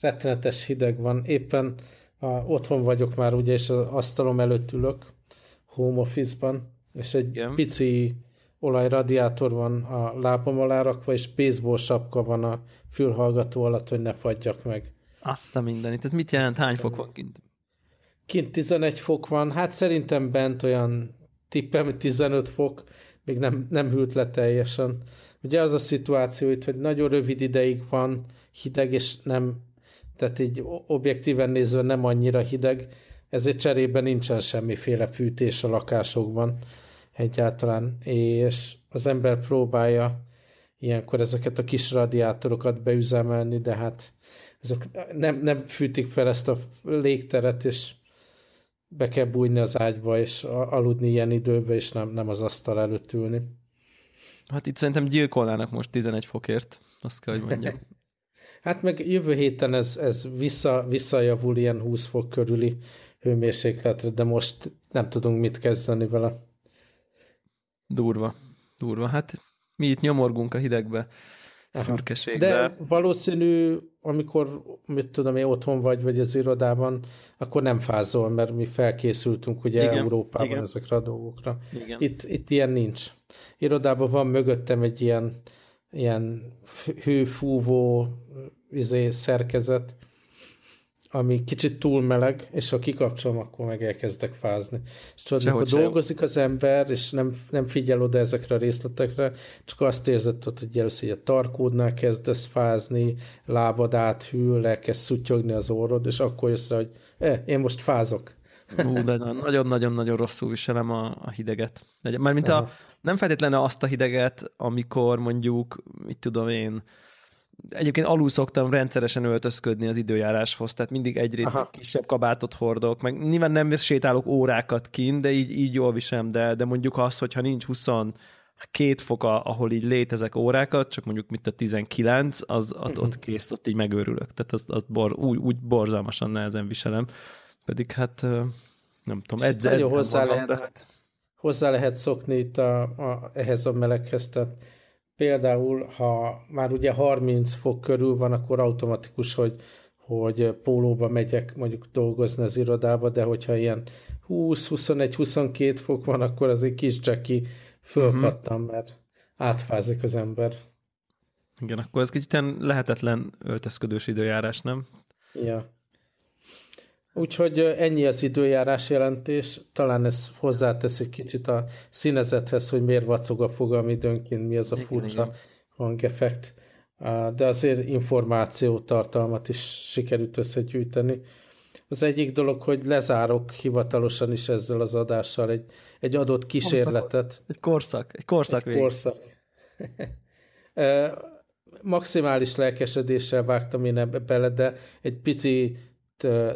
rettenetes hideg van. Éppen a, otthon vagyok már, ugye, és az asztalom előtt ülök, home office-ban, és egy Igen. pici olajradiátor van a lábam alá rakva, és baseball sapka van a fülhallgató alatt, hogy ne fagyjak meg. Azt a mindenit. Ez mit jelent? Hány fok van kint? Kint 11 fok van, hát szerintem bent olyan tippem 15 fok, még nem, nem hűlt le teljesen. Ugye az a szituáció itt, hogy nagyon rövid ideig van hideg, és nem, tehát így objektíven nézve nem annyira hideg, ezért cserében nincsen semmiféle fűtés a lakásokban egyáltalán, és az ember próbálja ilyenkor ezeket a kis radiátorokat beüzemelni, de hát ezek nem, nem fűtik fel ezt a légteret, és be kell bújni az ágyba, és aludni ilyen időben, és nem, nem az asztal előtt ülni. Hát itt szerintem gyilkolnának most 11 fokért, azt kell, hogy mondjam. hát meg jövő héten ez, ez vissza, visszajavul ilyen 20 fok körüli hőmérsékletre, de most nem tudunk mit kezdeni vele. Durva, durva. Hát mi itt nyomorgunk a hidegbe, szürkeségbe. De valószínű, amikor, mit tudom én, otthon vagy, vagy az irodában, akkor nem fázol, mert mi felkészültünk ugye igen, Európában igen. ezekre a dolgokra. Igen. Itt, itt ilyen nincs. Irodában van mögöttem egy ilyen, ilyen hőfúvó izé, szerkezet, ami kicsit túl meleg, és ha kikapcsolom, akkor meg elkezdek fázni. És tudod, amikor dolgozik az ember, és nem, nem figyel oda ezekre a részletekre, csak azt érzed, hogy először hogy a tarkódnál kezdesz fázni, lábad áthűl, elkezd szutyogni az orrod, és akkor jössz rá, hogy eh, én most fázok. Ú, de nagyon-nagyon-nagyon rosszul viselem a, a hideget. Mármint a, nem feltétlenül azt a hideget, amikor mondjuk, mit tudom én, Egyébként alul szoktam rendszeresen öltözködni az időjáráshoz, tehát mindig egy kisebb kabátot hordok, meg nyilván nem sétálok órákat kint, de így, így jól visem, de, de mondjuk az, hogyha nincs 20 két fok, ahol így létezek órákat, csak mondjuk mit a 19, az, az ott kész, ott így megőrülök. Tehát azt, azt bor, úgy, úgy borzalmasan nehezen viselem. Pedig hát nem tudom, edze, edze hozzá, lehet, hát... hozzá lehet szokni itt a, a, ehhez a meleghez, tehát például, ha már ugye 30 fok körül van, akkor automatikus, hogy, hogy pólóba megyek mondjuk dolgozni az irodába, de hogyha ilyen 20-21-22 fok van, akkor az egy kis Jackie fölpattam, uh-huh. mert átfázik az ember. Igen, akkor ez kicsit lehetetlen öltözködős időjárás, nem? Ja. Úgyhogy ennyi az időjárás jelentés. Talán ez hozzátesz egy kicsit a színezethez, hogy miért vacog a fogam időnként, mi az a furcsa igen, hangeffekt. De azért információ tartalmat is sikerült összegyűjteni. Az egyik dolog, hogy lezárok hivatalosan is ezzel az adással egy, egy adott kísérletet. Egy korszak, egy korszak egy korszak. Maximális lelkesedéssel vágtam én ebbe bele, de egy pici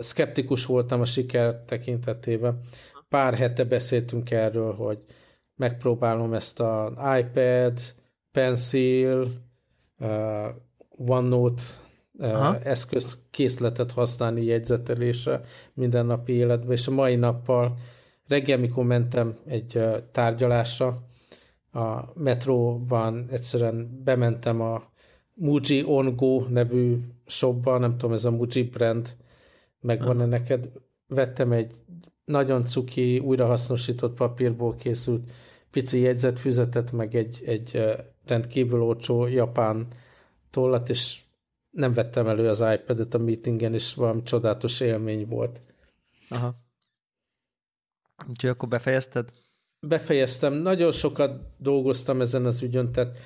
szkeptikus voltam a siker tekintetében. Pár hete beszéltünk erről, hogy megpróbálom ezt a iPad, Pencil, uh, OneNote uh, eszköz készletet használni jegyzetelésre mindennapi életben, és a mai nappal reggel, mikor mentem egy tárgyalásra, a metróban egyszerűen bementem a Muji On Go nevű shopba, nem tudom, ez a Muji brand megvan-e neked. Vettem egy nagyon cuki, újrahasznosított papírból készült pici jegyzetfüzetet, meg egy, egy rendkívül olcsó japán tollat, és nem vettem elő az iPad-et a meetingen, és valami csodálatos élmény volt. Aha. Úgyhogy akkor befejezted? Befejeztem. Nagyon sokat dolgoztam ezen az ügyön, tehát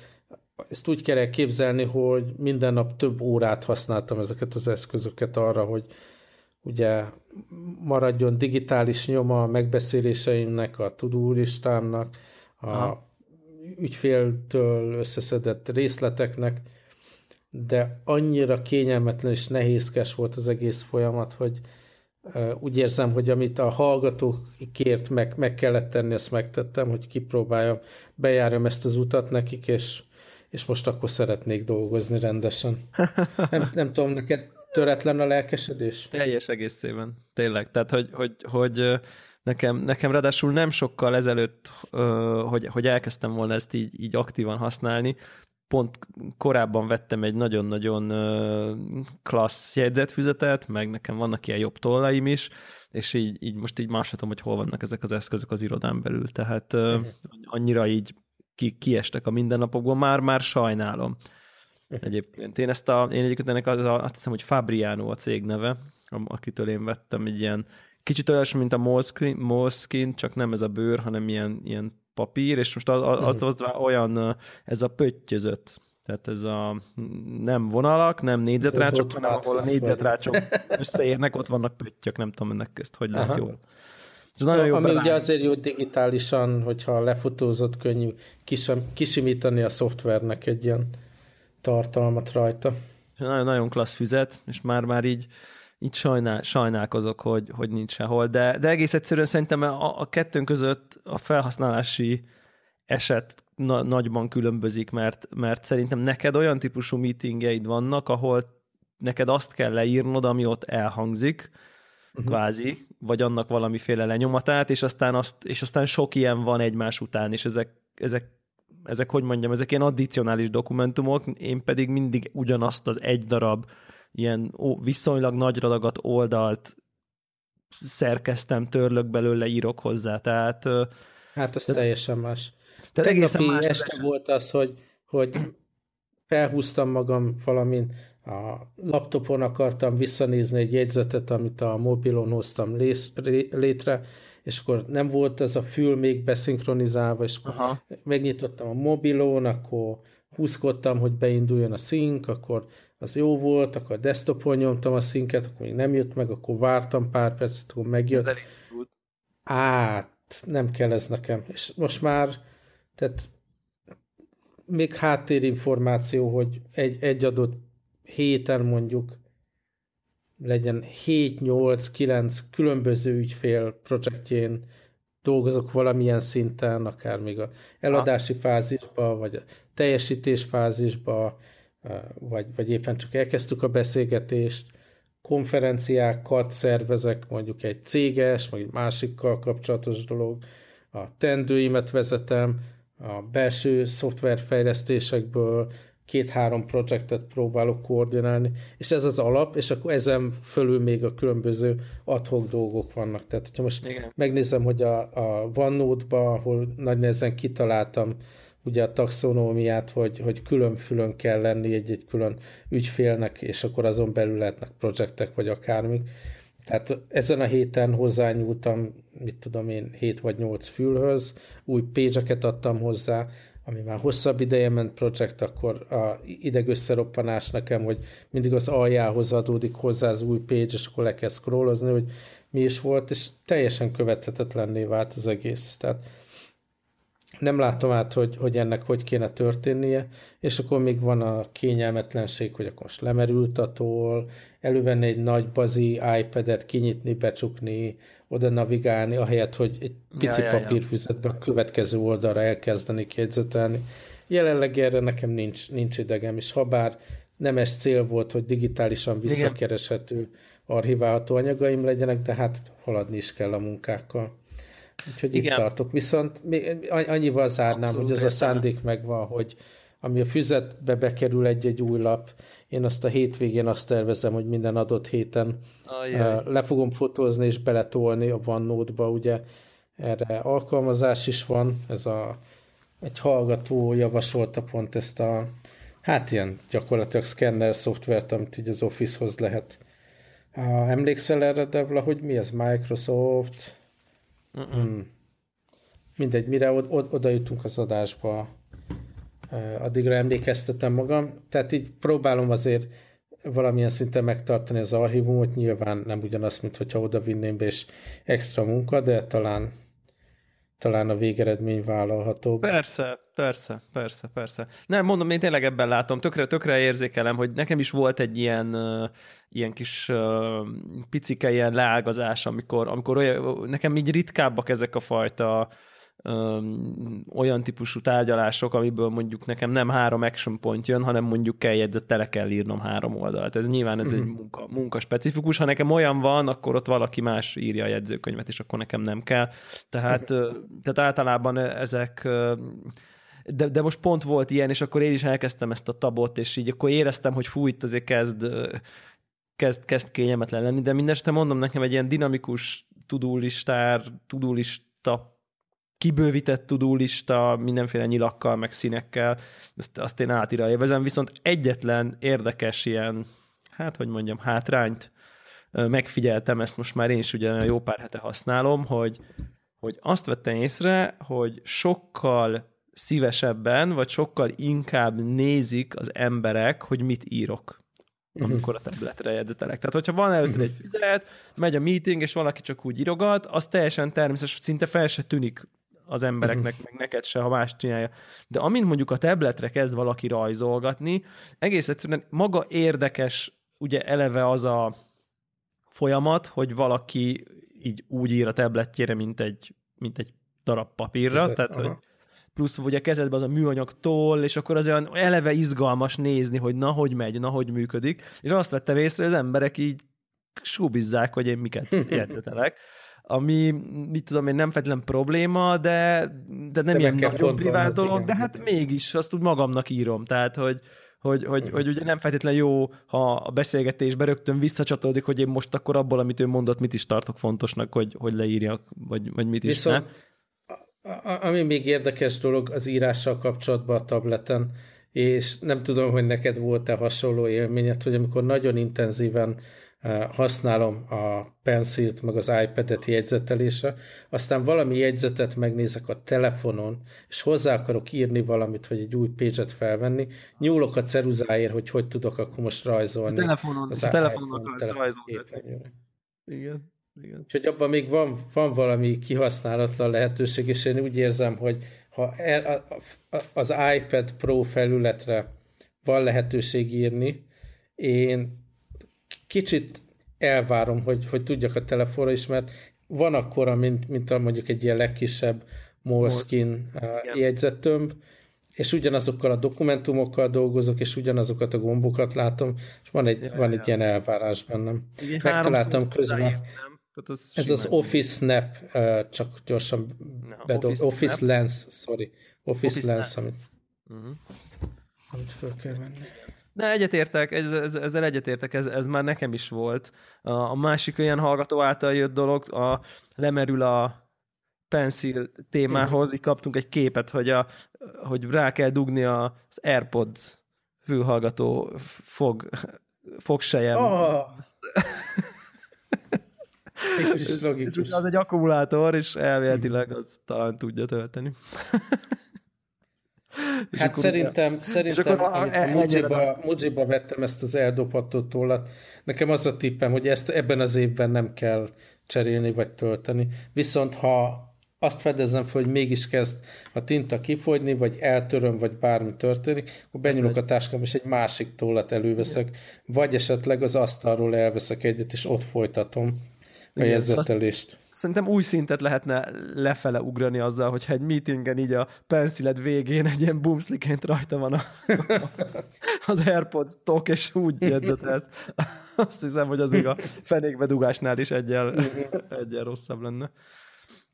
ezt úgy kell képzelni, hogy minden nap több órát használtam ezeket az eszközöket arra, hogy ugye maradjon digitális nyoma a megbeszéléseimnek, a tudólistámnak, a Aha. ügyféltől összeszedett részleteknek, de annyira kényelmetlen és nehézkes volt az egész folyamat, hogy úgy érzem, hogy amit a hallgatók kért, meg, meg kellett tenni, ezt megtettem, hogy kipróbáljam, bejárjam ezt az utat nekik, és, és most akkor szeretnék dolgozni rendesen. Nem, nem tudom, neked töretlen a lelkesedés? Teljes egészében, tényleg. Tehát, hogy, hogy, hogy nekem, nekem ráadásul nem sokkal ezelőtt, hogy, hogy elkezdtem volna ezt így, így aktívan használni, pont korábban vettem egy nagyon-nagyon klassz jegyzetfüzetet, meg nekem vannak ilyen jobb tollaim is, és így, így most így másatom, hogy hol vannak ezek az eszközök az irodán belül, tehát uh-huh. annyira így ki, kiestek a mindennapokból, már-már sajnálom. Egyébként. Én ezt a, én egyébként ennek az a, azt hiszem, hogy Fabriano a cég neve, akitől én vettem egy ilyen, kicsit olyasmi, mint a Moleskine, csak nem ez a bőr, hanem ilyen, ilyen papír, és most az, az, az, az olyan, ez a pöttyözött, tehát ez a nem vonalak, nem négyzetrácsok, hanem ahol a négyzetrácsok összeérnek, ott vannak pöttyök, nem tudom ennek ezt, hogy lehet jól. Ez nagyon jó Ami ugye azért jó digitálisan, hogyha lefotózott, könnyű kisim, kisimítani a szoftvernek egy ilyen tartalmat rajta. Nagyon, nagyon klassz füzet, és már-már így így sajnál, sajnálkozok, hogy, hogy nincs sehol, de, de egész egyszerűen szerintem a, a kettőnk között a felhasználási eset na, nagyban különbözik, mert, mert szerintem neked olyan típusú meetingeid vannak, ahol neked azt kell leírnod, ami ott elhangzik, uh-huh. kvázi, vagy annak valamiféle lenyomatát, és aztán, azt, és aztán sok ilyen van egymás után, és ezek, ezek ezek, hogy mondjam, ezek ilyen addicionális dokumentumok, én pedig mindig ugyanazt az egy darab ilyen viszonylag nagy radagat oldalt szerkeztem, törlök belőle, írok hozzá, tehát... Hát ez teljesen más. Tehát egészen más este eset. volt az, hogy, hogy felhúztam magam valamin, a laptopon akartam visszanézni egy jegyzetet, amit a mobilon hoztam létre, és akkor nem volt ez a fül még beszinkronizálva, és Aha. megnyitottam a mobilon, akkor húzkodtam, hogy beinduljon a szink, akkor az jó volt, akkor a desktopon nyomtam a szinket, akkor még nem jött meg, akkor vártam pár percet, akkor megjött. Ez Át, nem kell ez nekem. És most már, tehát még háttérinformáció, hogy egy, egy adott héten mondjuk legyen 7, 8, 9 különböző ügyfél projektjén dolgozok valamilyen szinten, akár még a eladási fázisba, vagy a teljesítés fázisba, vagy, vagy éppen csak elkezdtük a beszélgetést, konferenciákat szervezek, mondjuk egy céges, vagy egy másikkal kapcsolatos dolog, a tendőimet vezetem, a belső szoftverfejlesztésekből két-három projektet próbálok koordinálni, és ez az alap, és akkor ezen fölül még a különböző adhok dolgok vannak. Tehát, hogyha most Igen. megnézem, hogy a, a OneNote-ba, ahol nagy nehezen kitaláltam ugye a taxonómiát, hogy, hogy külön-fülön kell lenni egy-egy külön ügyfélnek, és akkor azon belül lehetnek projektek, vagy akármik. Tehát ezen a héten hozzányúltam, mit tudom én, 7 vagy 8 fülhöz, új page adtam hozzá, ami már hosszabb ideje ment projekt, akkor a ideg összeroppanás nekem, hogy mindig az aljához adódik hozzá az új page, és akkor le kell scrollozni, hogy mi is volt, és teljesen követhetetlenné vált az egész. Tehát nem látom át, hogy, hogy ennek hogy kéne történnie, és akkor még van a kényelmetlenség, hogy akkor most lemerült a toll, elővenni egy nagy bazi iPad-et, kinyitni, becsukni, oda navigálni, ahelyett, hogy egy pici ja, ja, papírfüzetbe a következő oldalra elkezdeni jegyzetelni. Jelenleg erre nekem nincs, nincs idegem, és ha bár nemes cél volt, hogy digitálisan visszakereshető, archiválható anyagaim legyenek, de hát haladni is kell a munkákkal. Úgyhogy Igen. itt tartok. Viszont annyival zárnám, Abszolút hogy az a szándék megvan, hogy ami a füzetbe bekerül egy-egy új lap, én azt a hétvégén azt tervezem, hogy minden adott héten Ajaj. le fogom fotózni és beletolni a OneNote-ba, ugye erre alkalmazás is van, ez a egy hallgató javasolta pont ezt a hát ilyen gyakorlatilag szkenner szoftvert, amit így az Office-hoz lehet. Emlékszel erre, Devla, hogy mi ez? Microsoft Hmm. Mindegy, mire od- oda jutunk az adásba, addigra emlékeztetem magam. Tehát így próbálom azért valamilyen szinten megtartani az archívumot, nyilván nem ugyanaz, mint hogyha oda vinném be, és extra munka, de talán talán a végeredmény vállalható. Persze, persze, persze, persze. Nem, mondom, én tényleg ebben látom, tökre, tökre érzékelem, hogy nekem is volt egy ilyen, ilyen kis picike ilyen leágazás, amikor, amikor olyan, nekem így ritkábbak ezek a fajta olyan típusú tárgyalások, amiből mondjuk nekem nem három action point jön, hanem mondjuk kell jegyzet, tele kell írnom három oldalt. Ez nyilván ez uh-huh. egy mhm. munka, munka specifikus. Ha nekem olyan van, akkor ott valaki más írja a jegyzőkönyvet, és akkor nekem nem kell. Tehát, uh-huh. tehát általában ezek de, de most pont volt ilyen, és akkor én is elkezdtem ezt a tabot, és így akkor éreztem, hogy fú, itt azért kezd, kezd, kezd kényelmetlen lenni, de mindesetre mondom nekem egy ilyen dinamikus tudulistár, tudulista kibővített tudulista, mindenféle nyilakkal, meg színekkel, azt, azt én átira élvezem, viszont egyetlen érdekes ilyen, hát hogy mondjam, hátrányt megfigyeltem, ezt most már én is ugye jó pár hete használom, hogy, hogy azt vettem észre, hogy sokkal szívesebben, vagy sokkal inkább nézik az emberek, hogy mit írok mhm. amikor a tabletre jegyzetelek. Tehát, hogyha van előtte egy füzet, megy a meeting, és valaki csak úgy írogat, az teljesen természetes, szinte fel se tűnik az embereknek, meg neked se, ha más csinálja. De amint mondjuk a tabletre kezd valaki rajzolgatni, egész egyszerűen maga érdekes, ugye eleve az a folyamat, hogy valaki így úgy ír a tabletjére, mint egy, mint egy darab papírra, Fizet, tehát aha. hogy plusz ugye kezedbe az a műanyag toll, és akkor az olyan eleve izgalmas nézni, hogy na, hogy megy, na, hogy működik, és azt vettem észre, hogy az emberek így súbizzák, hogy én miket értetelek ami, mit tudom én, nem feltétlenül probléma, de, de nem de ilyen nagyon privát dolog, igen. de hát mégis azt úgy magamnak írom, tehát, hogy, hogy, hogy, hogy ugye nem feltétlenül jó, ha a beszélgetésbe rögtön visszacsatolódik, hogy én most akkor abból, amit ő mondott, mit is tartok fontosnak, hogy, hogy leírjak, vagy, vagy mit is Viszont, ne. ami még érdekes dolog az írással kapcsolatban a tableten, és nem tudom, hogy neked volt-e hasonló élményed, hogy amikor nagyon intenzíven használom a pencilt, meg az iPad-et jegyzetelésre, aztán valami jegyzetet megnézek a telefonon, és hozzá akarok írni valamit, vagy egy új page-et felvenni, nyúlok a ceruzáért, hogy hogy tudok akkor most rajzolni. A telefonon, az a telefonon akarsz rajzolni. Igen. Igen. Úgyhogy abban még van, van valami kihasználatlan lehetőség, és én úgy érzem, hogy ha el, az iPad Pro felületre van lehetőség írni, én kicsit elvárom, hogy, hogy tudjak a telefonra is, mert van akkora, mint, mint a mondjuk egy ilyen legkisebb Moleskine uh, jegyzettömb, és ugyanazokkal a dokumentumokkal dolgozok, és ugyanazokat a gombokat látom, és van egy, ja, van egy ilyen elvárás bennem. Igen, Megtaláltam közben. Az ez az Office Snap, uh, csak gyorsan bedob, Office, Office Lens, sorry. Office, Office Lens, Lens, amit, uh-huh. amit föl kell venni. De egyetértek, ez, ez, ezzel egyetértek, ez, ez már nekem is volt. A, a másik olyan hallgató által jött dolog, a, lemerül a pencil témához, így kaptunk egy képet, hogy, a, hogy rá kell dugni az AirPods fülhallgató fog, fogsejem. Oh. az egy akkumulátor, és elvéletileg az talán tudja tölteni. Hát szerintem, a, szerintem akkor a, a, Mujiba, Mujiba vettem ezt az eldobható tollat. Nekem az a tippem, hogy ezt ebben az évben nem kell cserélni vagy tölteni. Viszont ha azt fedezem fel, hogy mégis kezd a tinta kifogyni, vagy eltöröm, vagy bármi történik, akkor benyúlok a táskám, és egy másik tollat előveszek, vagy esetleg az asztalról elveszek egyet, és ott folytatom a jegyzetelést. Szerintem új szintet lehetne lefele ugrani azzal, hogyha egy meetingen így a pensziled végén egy ilyen boomsliként rajta van a, az AirPods tok, és úgy ez. Azt hiszem, hogy az a fenékbe dugásnál is egyel, egyel rosszabb lenne.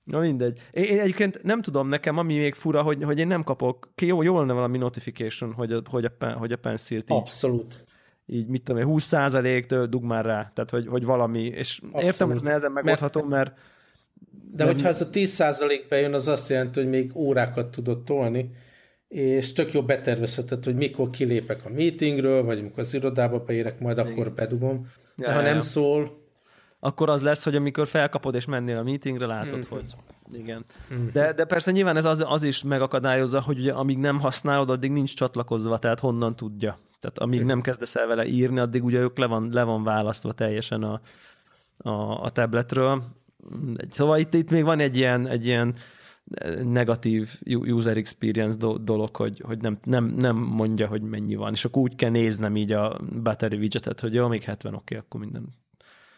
Na mindegy. Én, én egyébként nem tudom, nekem ami még fura, hogy, hogy én nem kapok, jó, jó lenne valami notification, hogy a, hogy a, hogy a pencilt így, Abszolút így mit tudom 20 százalék dug már rá, tehát hogy, hogy valami, és Abszolút. értem, hogy ez nehezen megoldható, mert de mert... hogyha ez a 10 százalék bejön, az azt jelenti, hogy még órákat tudod tolni, és tök jó betervezheted, hogy mikor kilépek a meetingről, vagy amikor az irodába beérek, majd Igen. akkor bedugom. De ja, ha nem ja. szól... Akkor az lesz, hogy amikor felkapod és mennél a meetingre, látod, mm. hogy igen. Mm. De, de persze nyilván ez az, az is megakadályozza, hogy ugye amíg nem használod, addig nincs csatlakozva, tehát honnan tudja. Tehát amíg nem kezdesz el vele írni, addig ugye ők le van, le van választva teljesen a, a, a tabletről. Szóval itt, itt még van egy ilyen, egy ilyen negatív user experience do- dolog, hogy, hogy nem, nem, nem mondja, hogy mennyi van, és akkor úgy kell néznem így a battery widgetet, hogy jó, még 70, oké, okay, akkor minden.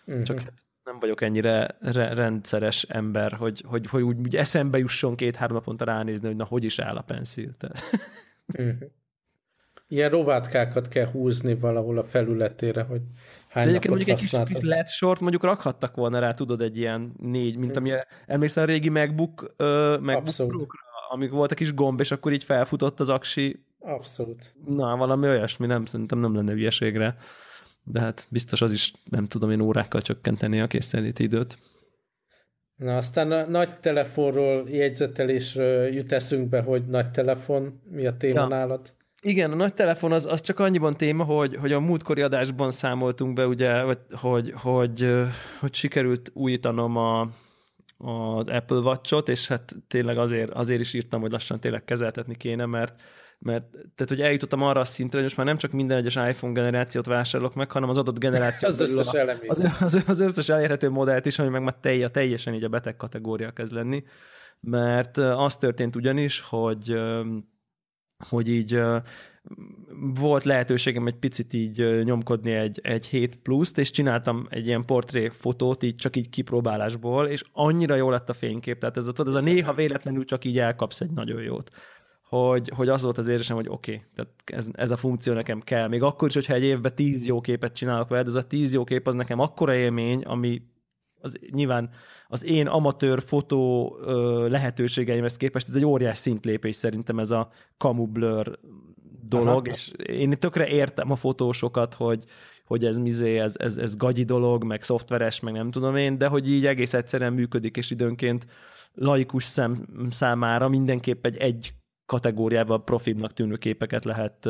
Uh-huh. Csak hát nem vagyok ennyire re- rendszeres ember, hogy, hogy, hogy úgy, úgy eszembe jusson két-három naponta ránézni, hogy na, hogy is áll a pencil. Uh-huh. Ilyen rovátkákat kell húzni valahol a felületére, hogy hány De napot mondjuk egy kis, LED sort mondjuk rakhattak volna rá, tudod, egy ilyen négy, mint ami emlékszel a régi MacBook, uh, MacBook Pro-kra, amik volt a kis gomb, és akkor így felfutott az aksi. Abszolút. Na, valami olyasmi, nem, szerintem nem lenne hülyeségre. De hát biztos az is, nem tudom én órákkal csökkenteni a készenléti időt. Na, aztán a nagy telefonról jegyzetelésről jut eszünkbe, hogy nagy telefon, mi a téma ja. nálad? Igen, a nagy telefon az, az csak annyiban téma, hogy, hogy a múltkori adásban számoltunk be, ugye, hogy, hogy, hogy, hogy sikerült újítanom a, az Apple Watch-ot, és hát tényleg azért, azért is írtam, hogy lassan tényleg kezeltetni kéne, mert mert tehát, hogy eljutottam arra a szintre, hogy most már nem csak minden egyes iPhone generációt vásárolok meg, hanem az adott generációt az, összes a, az, az, az, összes elérhető modellt is, ami meg már telj, teljesen így a beteg kategória kezd lenni, mert az történt ugyanis, hogy hogy így volt lehetőségem egy picit így nyomkodni egy, egy 7 pluszt, és csináltam egy ilyen portré fotót, így csak így kipróbálásból, és annyira jó lett a fénykép, tehát ez a, ez a néha véletlenül csak így elkapsz egy nagyon jót. Hogy, hogy az volt az érzésem, hogy oké, okay, tehát ez, ez, a funkció nekem kell. Még akkor is, hogyha egy évben tíz jó képet csinálok veled, ez a tíz jó kép az nekem akkora élmény, ami az, nyilván az én amatőr fotó ö, lehetőségeimhez képest ez egy óriás szintlépés szerintem ez a camu blur dolog, Aha. és én tökre értem a fotósokat, hogy, hogy ez mizé, ez, ez, ez gagyi dolog, meg szoftveres, meg nem tudom én, de hogy így egész egyszerűen működik, és időnként laikus szem számára mindenképp egy egy kategóriában profibbnak tűnő képeket lehet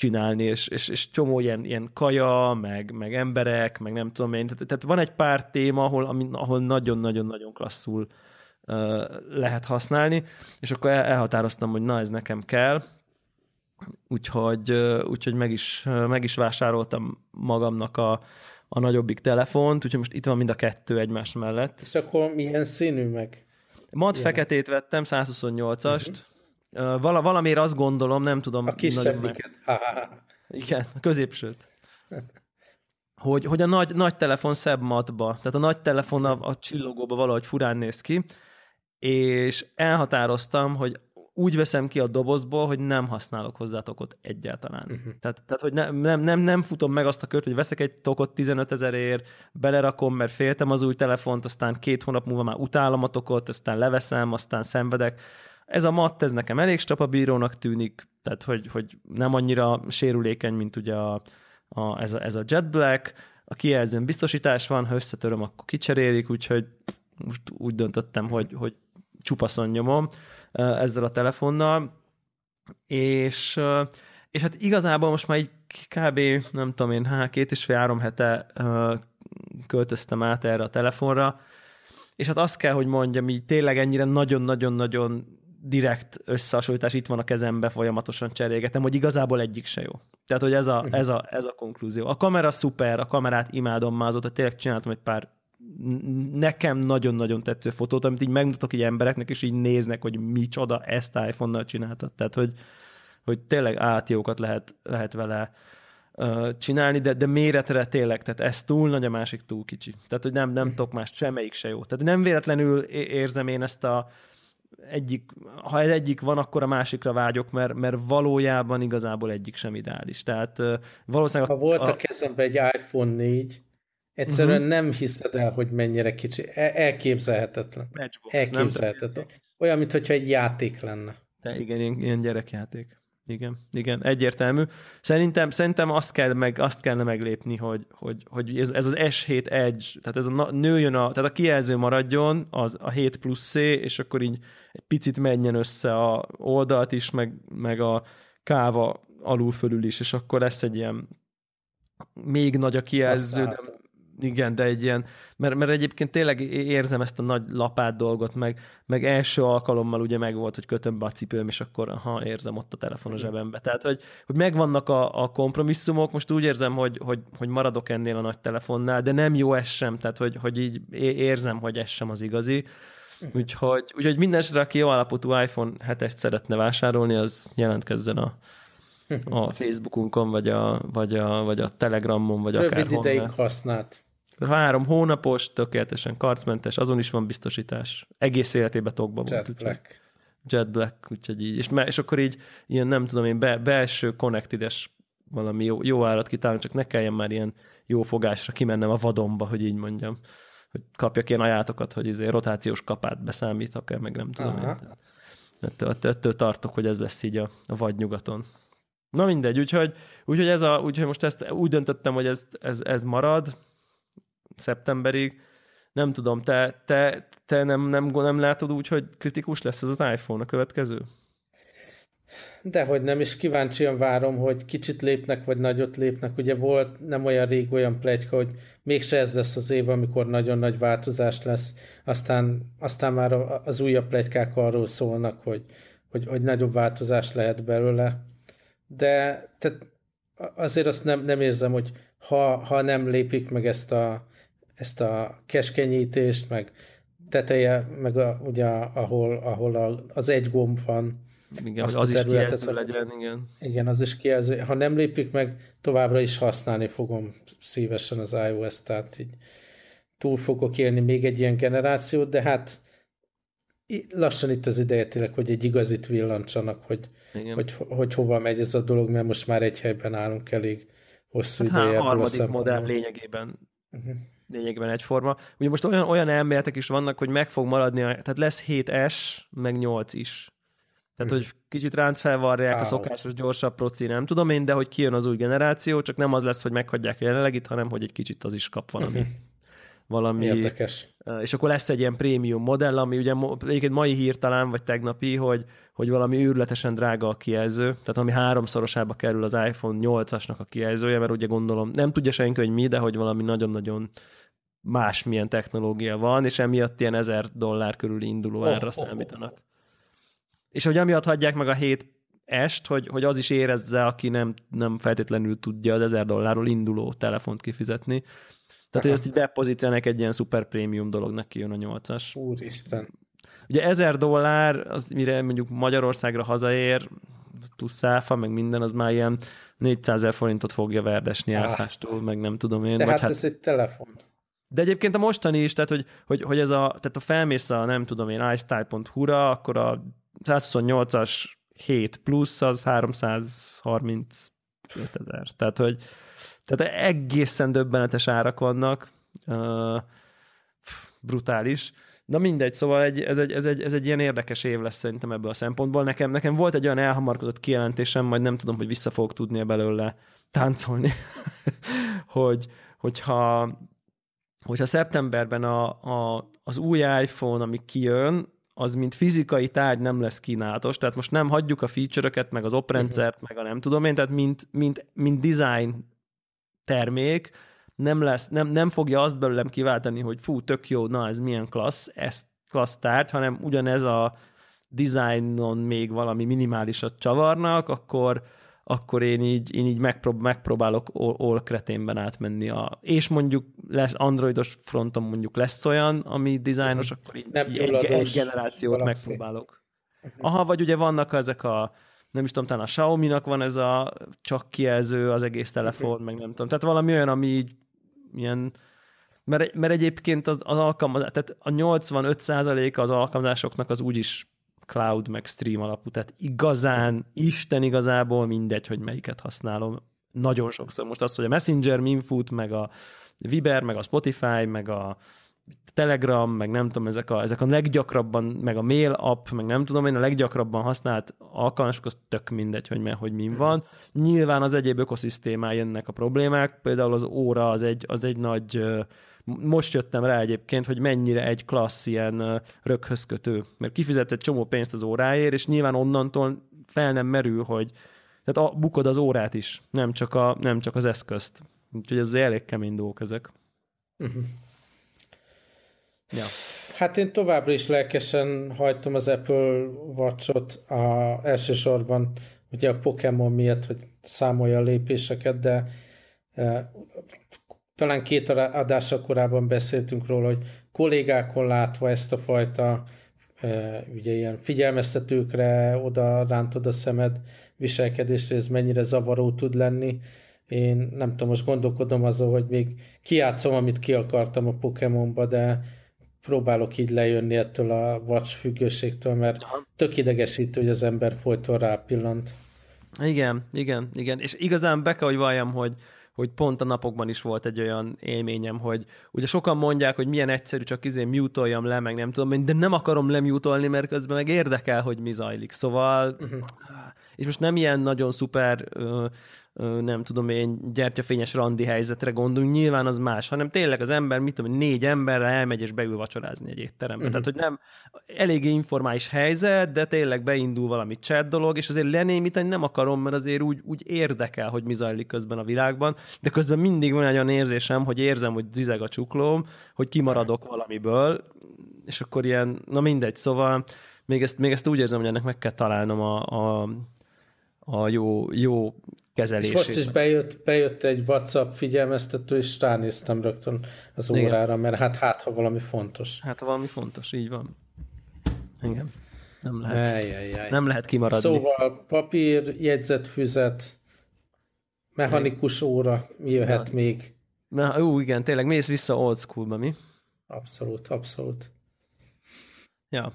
csinálni, és, és, és csomó ilyen, ilyen kaja, meg, meg emberek, meg nem tudom én. Tehát, tehát van egy pár téma, ahol, ahol nagyon-nagyon-nagyon klasszul uh, lehet használni, és akkor el, elhatároztam, hogy na, ez nekem kell, úgyhogy, uh, úgyhogy meg, is, uh, meg is vásároltam magamnak a, a nagyobbik telefont, úgyhogy most itt van mind a kettő egymás mellett. És akkor milyen színű meg? Mat feketét vettem, 128-ast, uh-huh. Val- valamiért azt gondolom, nem tudom. A kisebbiket. Igen, a középsőt. Hogy, hogy a nagy, nagy telefon szebb matba, tehát a nagy telefon a, a csillogóba valahogy furán néz ki, és elhatároztam, hogy úgy veszem ki a dobozból, hogy nem használok hozzá tokot egyáltalán. Uh-huh. Tehát, tehát, hogy ne, nem, nem, nem futom meg azt a kört, hogy veszek egy tokot 15 ezerért, belerakom, mert féltem az új telefont, aztán két hónap múlva már utálom a tokot, aztán leveszem, aztán szenvedek. Ez a matt, ez nekem elég stapabírónak tűnik, tehát hogy, hogy nem annyira sérülékeny, mint ugye a, a, ez, a, ez a Jet Black, a kijelzőn biztosítás van, ha összetöröm, akkor kicserélik, úgyhogy most úgy döntöttem, hogy, hogy csupaszon nyomom ezzel a telefonnal, és, és hát igazából most már így kb. nem tudom én, há, két és fél három hete költöztem át erre a telefonra, és hát azt kell, hogy mondjam, így tényleg ennyire nagyon-nagyon-nagyon direkt összehasonlítás itt van a kezembe, folyamatosan cserélgetem, hogy igazából egyik se jó. Tehát, hogy ez a, ez a, ez a konklúzió. A kamera szuper, a kamerát imádom már azóta, tényleg csináltam egy pár nekem nagyon-nagyon tetsző fotót, amit így megmutatok így embereknek, és így néznek, hogy micsoda ezt iPhone-nal csináltad. Tehát, hogy, hogy tényleg átjókat lehet, lehet vele uh, csinálni, de, de méretre tényleg, tehát ez túl nagy, a másik túl kicsi. Tehát, hogy nem, nem mhm. tudok más, semmelyik se jó. Tehát nem véletlenül érzem én ezt a egyik, ha ez egyik van, akkor a másikra vágyok, mert, mert valójában igazából egyik sem ideális. Tehát valószínűleg... Ha volt a, a kezemben egy iPhone 4, egyszerűen uh-huh. nem hiszed el, hogy mennyire kicsi. E- elképzelhetetlen. Matchbox, elképzelhetetlen. Nem? Olyan, mintha egy játék lenne. De igen, ilyen, ilyen gyerekjáték. Igen, igen, egyértelmű. Szerintem, szerintem azt, kell meg, azt kellene meglépni, hogy, hogy, hogy ez, ez az S7 Edge, tehát ez a nőjön, a, tehát a kijelző maradjon, az a 7 plusz C, és akkor így egy picit menjen össze a oldalt is, meg, meg a káva alul fölül is, és akkor lesz egy ilyen még nagy a kijelző, de igen, de egy ilyen, mert, mert egyébként tényleg érzem ezt a nagy lapát dolgot, meg, meg első alkalommal ugye meg volt, hogy kötöm be a cipőm, és akkor ha érzem ott a telefon a zsebembe. Tehát, hogy, hogy megvannak a, a kompromisszumok, most úgy érzem, hogy, hogy, hogy maradok ennél a nagy telefonnál, de nem jó ez sem, tehát hogy, hogy így érzem, hogy ez sem az igazi. Úgyhogy, úgyhogy minden esetre, aki jó állapotú iPhone 7-est szeretne vásárolni, az jelentkezzen a, a Facebookunkon, vagy a, vagy a, vagy a Telegramon, vagy Rövid akár ideig használt. Három hónapos, tökéletesen karcmentes, azon is van biztosítás. Egész életében tokba volt. Jet Black. Jet Black, úgyhogy így. És, és akkor így ilyen nem tudom én, be, belső connected valami jó, jó állat kitálni, csak ne kelljen már ilyen jó fogásra kimennem a vadonba, hogy így mondjam. Hogy kapjak ilyen ajátokat, hogy izé rotációs kapát beszámít, akár meg nem tudom Aha. én. Ettől, ettől tartok, hogy ez lesz így a, a vagy nyugaton. Na mindegy, úgyhogy, úgyhogy, ez a, úgyhogy most ezt úgy döntöttem, hogy ez, ez, ez marad szeptemberig. Nem tudom, te, te, te nem, nem, nem látod úgy, hogy kritikus lesz ez az iPhone a következő? Dehogy nem, is kíváncsian várom, hogy kicsit lépnek, vagy nagyot lépnek. Ugye volt nem olyan rég olyan plegyka, hogy mégse ez lesz az év, amikor nagyon nagy változás lesz. Aztán, aztán már az újabb plegykák arról szólnak, hogy, hogy, hogy nagyobb változás lehet belőle. De tehát azért azt nem, nem érzem, hogy ha, ha nem lépik meg ezt a, ezt a keskenyítést, meg teteje, meg a, ugye ahol, ahol az egy gomb van, igen, azt az is kijelző legyen, igen. Igen, az is kijelző. Ha nem lépik meg, továbbra is használni fogom szívesen az iOS, tehát így túl fogok élni még egy ilyen generációt, de hát lassan itt az ideje tényleg, hogy egy igazit villancsanak, hogy, hogy, hogy hova megy ez a dolog, mert most már egy helyben állunk elég hosszú hát ideje. Hát a harmadik modell lényegében uh-huh. Lényegében egyforma. Ugye most olyan, olyan elméletek is vannak, hogy meg fog maradni, tehát lesz 7S, meg 8 is. Tehát, hogy kicsit ránc felvarják a szokásos gyorsabb proci, nem tudom én, de hogy kijön az új generáció, csak nem az lesz, hogy meghagyják a jelenlegit, hanem hogy egy kicsit az is kap valami. valami Érdekes. És akkor lesz egy ilyen prémium modell, ami ugye egyébként mai hír talán, vagy tegnapi, hogy, hogy valami őrületesen drága a kijelző, tehát ami háromszorosába kerül az iPhone 8-asnak a kijelzője, mert ugye gondolom, nem tudja senki, hogy mi, de hogy valami nagyon-nagyon másmilyen technológia van, és emiatt ilyen ezer dollár körül induló oh, árra oh, számítanak. Oh. És hogy amiatt hagyják meg a hét est, hogy, hogy az is érezze, aki nem, nem feltétlenül tudja az 1000 dollárról induló telefont kifizetni. Tehát, hogy ezt így bepozícionálják egy ilyen szuper prémium dolognak kijön a 8-as. Úristen. Ugye 1000 dollár, az mire mondjuk Magyarországra hazaér, plusz száfa, meg minden, az már ilyen 400 ezer forintot fogja verdesni ah. áfástól, meg nem tudom én. De hát, hát ez egy telefon. De egyébként a mostani is, tehát hogy, hogy, hogy ez a, tehát a felmész a nem tudom én iStyle.hu-ra, akkor a 128-as 7 plusz az 335 ezer. Tehát, hogy tehát egészen döbbenetes árak vannak. Uh, brutális. Na mindegy, szóval egy, ez, egy, ez, egy, ez egy ilyen érdekes év lesz szerintem ebből a szempontból. Nekem, nekem volt egy olyan elhamarkodott kijelentésem, majd nem tudom, hogy vissza fogok tudni belőle táncolni, hogy, hogyha, hogyha szeptemberben a, a, az új iPhone, ami kijön, az mint fizikai tárgy nem lesz kínálatos, tehát most nem hagyjuk a feature-öket, meg az oprendszert, uh-huh. meg a nem tudom én, tehát mint, mint, mint design termék, nem, lesz, nem, nem fogja azt belőlem kiváltani, hogy fú, tök jó, na ez milyen klassz, ez klassz tárgy, hanem ugyanez a designon még valami minimálisat csavarnak, akkor, akkor én így, én így megprób- megpróbálok all kreténben átmenni. A, és mondjuk lesz androidos fronton mondjuk lesz olyan, ami dizájnos, akkor így, nem így egy, egy generációt galaxy. megpróbálok. Mhm. Aha, vagy ugye vannak ezek a nem is tudom, talán a Xiaomi-nak van ez a csak kijelző az egész telefon, uh-huh. meg nem tudom. Tehát valami olyan, ami így ilyen mert, mert egyébként az, az alkalmazás, tehát a 85%-a az alkalmazásoknak az úgyis cloud meg stream alapú, tehát igazán, Isten igazából mindegy, hogy melyiket használom. Nagyon sokszor. Most az, hogy a Messenger, Minfoot, meg a Viber, meg a Spotify, meg a Telegram, meg nem tudom, ezek a, ezek a leggyakrabban, meg a mail app, meg nem tudom én, a leggyakrabban használt alkalmazások, az tök mindegy, hogy, hogy mi van. Nyilván az egyéb ökoszisztémán jönnek a problémák, például az óra az egy, az egy nagy most jöttem rá egyébként, hogy mennyire egy klassz ilyen röghöz kötő, mert kifizet egy csomó pénzt az óráért, és nyilván onnantól fel nem merül, hogy tehát a, bukod az órát is, nem csak, a, nem csak az eszközt. Úgyhogy ez elég kemény dolgok ezek. Uh-huh. Ja. Hát én továbbra is lelkesen hajtom az Apple Watch-ot a, elsősorban ugye a Pokémon miatt, hogy számolja a lépéseket, de talán két adása korábban beszéltünk róla, hogy kollégákon látva ezt a fajta ugye ilyen figyelmeztetőkre oda rántod a szemed viselkedésre, ez mennyire zavaró tud lenni. Én nem tudom, most gondolkodom azon, hogy még kiátszom, amit ki akartam a Pokémonba, de próbálok így lejönni ettől a watch függőségtől, mert tök idegesítő, hogy az ember folyton rápillant. Igen, igen, igen. És igazán be kell, hogy valljam, hogy, hogy pont a napokban is volt egy olyan élményem, hogy ugye sokan mondják, hogy milyen egyszerű, csak izé mute le, meg nem tudom, de nem akarom lemutolni, mert közben meg érdekel, hogy mi zajlik. Szóval, uh-huh. És most nem ilyen nagyon szuper nem tudom én, gyertyafényes randi helyzetre gondolunk, nyilván az más, hanem tényleg az ember, mit tudom, négy emberre elmegy és beül vacsorázni egy étterembe. Uh-huh. Tehát, hogy nem eléggé informális helyzet, de tényleg beindul valami chat dolog, és azért lenémítani nem akarom, mert azért úgy, úgy érdekel, hogy mi zajlik közben a világban, de közben mindig van egy olyan érzésem, hogy érzem, hogy zizeg a csuklóm, hogy kimaradok valamiből, és akkor ilyen, na mindegy, szóval még ezt, még ezt úgy érzem, hogy ennek meg kell találnom a, a, a jó, jó kezelését. És most is bejött, bejött egy WhatsApp figyelmeztető, és ránéztem rögtön az Igen. órára, mert hát hát, ha valami fontos. Hát, ha valami fontos, így van. Igen. Nem lehet, Ejjjjjj. nem lehet kimaradni. Szóval papír, jegyzetfüzet, mechanikus óra, mi jöhet ja. még? Na, ú, igen, tényleg mész vissza old schoolba, mi? Abszolút, abszolút. Ja.